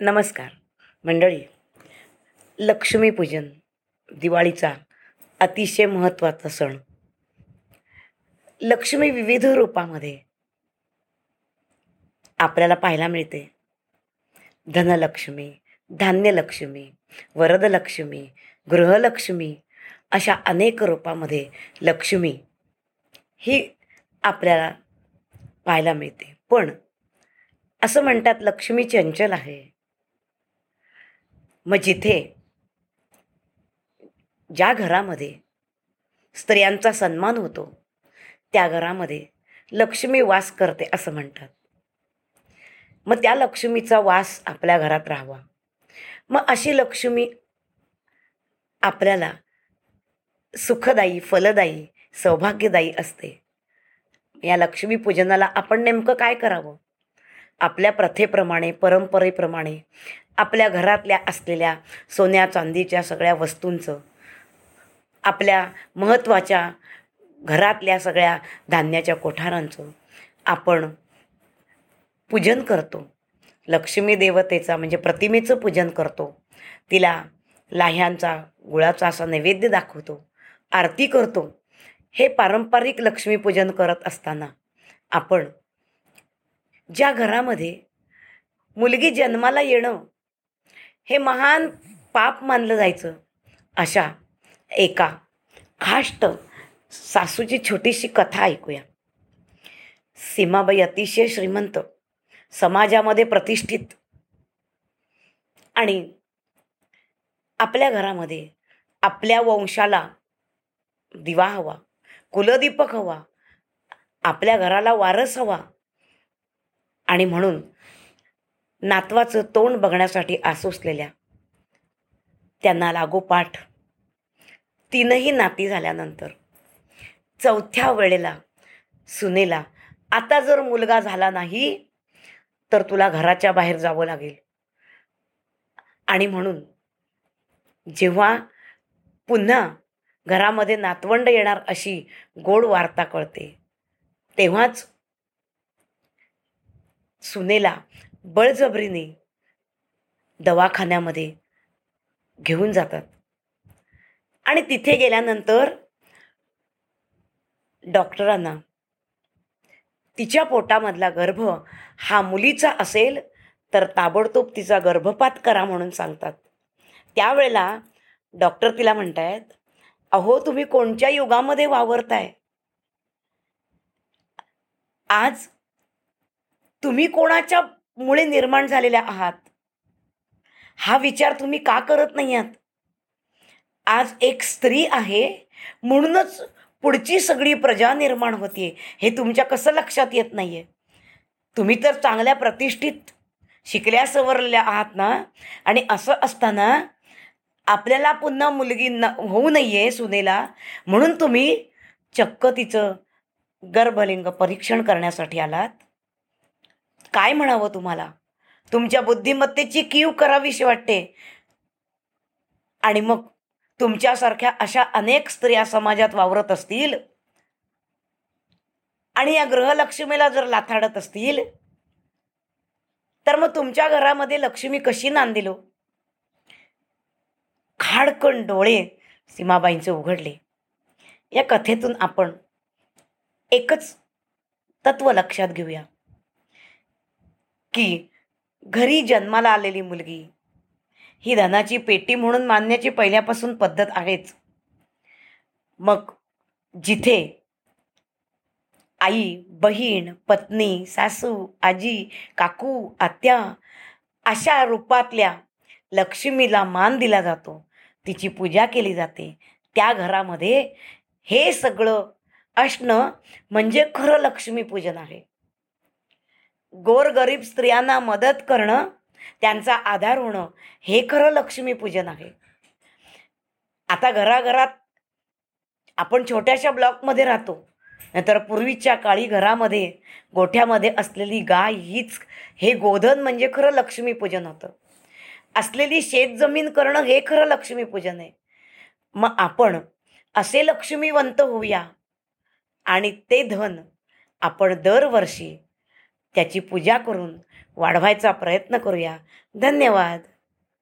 नमस्कार. मंडळी लक्ष्मीपूजन दिवाळीचा अतिशय महत्त्वाचा सण. लक्ष्मी विविध रूपामध्ये आपल्याला पाहायला मिळते. धनलक्ष्मी धान्यलक्ष्मी वरदलक्ष्मी गृहलक्ष्मी अशा अनेक रूपामध्ये लक्ष्मी ही आपल्याला पाहायला मिळते. पण असं म्हणतात लक्ष्मी चंचल आहे. मग जिथे ज्या घरामध्ये स्त्रियांचा सन्मान होतो त्या घरामध्ये लक्ष्मी वास करते असं म्हणतात. मग त्या लक्ष्मीचा वास आपल्या घरात राहावा. मग अशी लक्ष्मी आपल्याला सुखदायी फलदायी सौभाग्यदायी असते. या लक्ष्मीपूजनाला आपण नेमकं काय करावं? आपल्या प्रथेप्रमाणे परंपरेप्रमाणे आपल्या घरातल्या असलेल्या सोन्या चांदीच्या सगळ्या वस्तूंचं आपल्या महत्त्वाच्या घरातल्या सगळ्या धान्याच्या कोठारांचं आपण पूजन करतो. लक्ष्मी देवतेचा म्हणजे प्रतिमेचं पूजन करतो. तिला लाह्यांचा गुळाचा असा नैवेद्य दाखवतो. आरती करतो. हे पारंपरिक लक्ष्मीपूजन करत असताना आपण ज्या घरामध्ये मुलगी जन्माला येणं हे महान पाप मानलं जायचं. अशा एका खाष्ट सासूची छोटीशी कथा ऐकूया. सीमाबाई अतिशय श्रीमंत समाजामध्ये प्रतिष्ठित आणि आपल्या घरामध्ये आपल्या वंशाला दिवा हवा कुलदीपक हवा आपल्या घराला वारस हवा आणि म्हणून नातवाचं तोंड बघण्यासाठी आसुसलेल्या. त्यांना लागोपाठ तीनही नाती झाल्यानंतर. चौथ्या वेळेला सुनेला आता जर मुलगा झाला नाही तर तुला घराच्या बाहेर जावं लागेल. आणि म्हणून जेव्हा पुन्हा घरामध्ये नातवंड येणार अशी गोड वार्ता कळते तेव्हाच सुनेला बळजबरीने दवाखान्यामध्ये घेऊन जातात. आणि तिथे गेल्यानंतर डॉक्टरांना तिच्या पोटामधला गर्भ हा मुलीचा असेल तर ताबडतोब तिचा गर्भपात करा म्हणून सांगतात. त्यावेळेला डॉक्टर तिला म्हणतायत अहो तुम्ही कोणत्या युगामध्ये वावरताय? आज तुम्ही कोणाच्या मुळे निर्माण झालेल्या आहात. हा विचार तुम्ही का करत नाही आहात आज एक स्त्री आहे म्हणूनच पुढची सगळी प्रजा निर्माण होते हे तुमच्या कसं लक्षात येत नाही आहे तुम्ही तर चांगल्या प्रतिष्ठित शिकल्या सवरलेल्या आहात ना? आणि असं असताना आपल्याला पुन्हा मुलगी न होऊ नये सुनेला. म्हणून तुम्ही चक्क तिचं गर्भलिंग परीक्षण करण्यासाठी आलात. काय म्हणावं तुम्हाला? तुमच्या बुद्धिमत्तेची कीव करावीशी वाटते. आणि मग तुमच्यासारख्या अशा अनेक स्त्रिया समाजात वावरत असतील? आणि या ग्रहलक्ष्मीला जर लाथाडत असतील? तर मग तुमच्या घरामध्ये लक्ष्मी कशी नांदिलो? खाडकण डोळे सीमाबाईंचे उघडले. या कथेतून आपण एकच तत्व लक्षात घेऊया. की घरी जन्माला आलेली मुलगी ही धनाची पेटी म्हणून मानण्याची पहिल्यापासून पद्धत आहेच. मग जिथे आई बहीण पत्नी सासू आजी काकू आत्या अशा रूपातल्या लक्ष्मीला मान दिला जातो तिची पूजा केली जाते. त्या घरामध्ये हे सगळं असणं म्हणजे खरं लक्ष्मीपूजन आहे. गोरगरीब स्त्रियांना मदत करणं त्यांचा आधार होणं हे खरं लक्ष्मीपूजन आहे. आता घराघरात आपण छोट्याशा ब्लॉकमध्ये राहतो नाहीतर पूर्वीच्या काळी घरामध्ये गोठ्यामध्ये असलेली गाय हीच हे गोधन म्हणजे खरं लक्ष्मीपूजन होतं. असलेली शेतजमीन करणं हे खरं लक्ष्मीपूजन आहे. मग आपण असे लक्ष्मीवंत होऊया आणि ते धन आपण दरवर्षी त्याची पूजा करून वाढवायचा प्रयत्न करूया. धन्यवाद.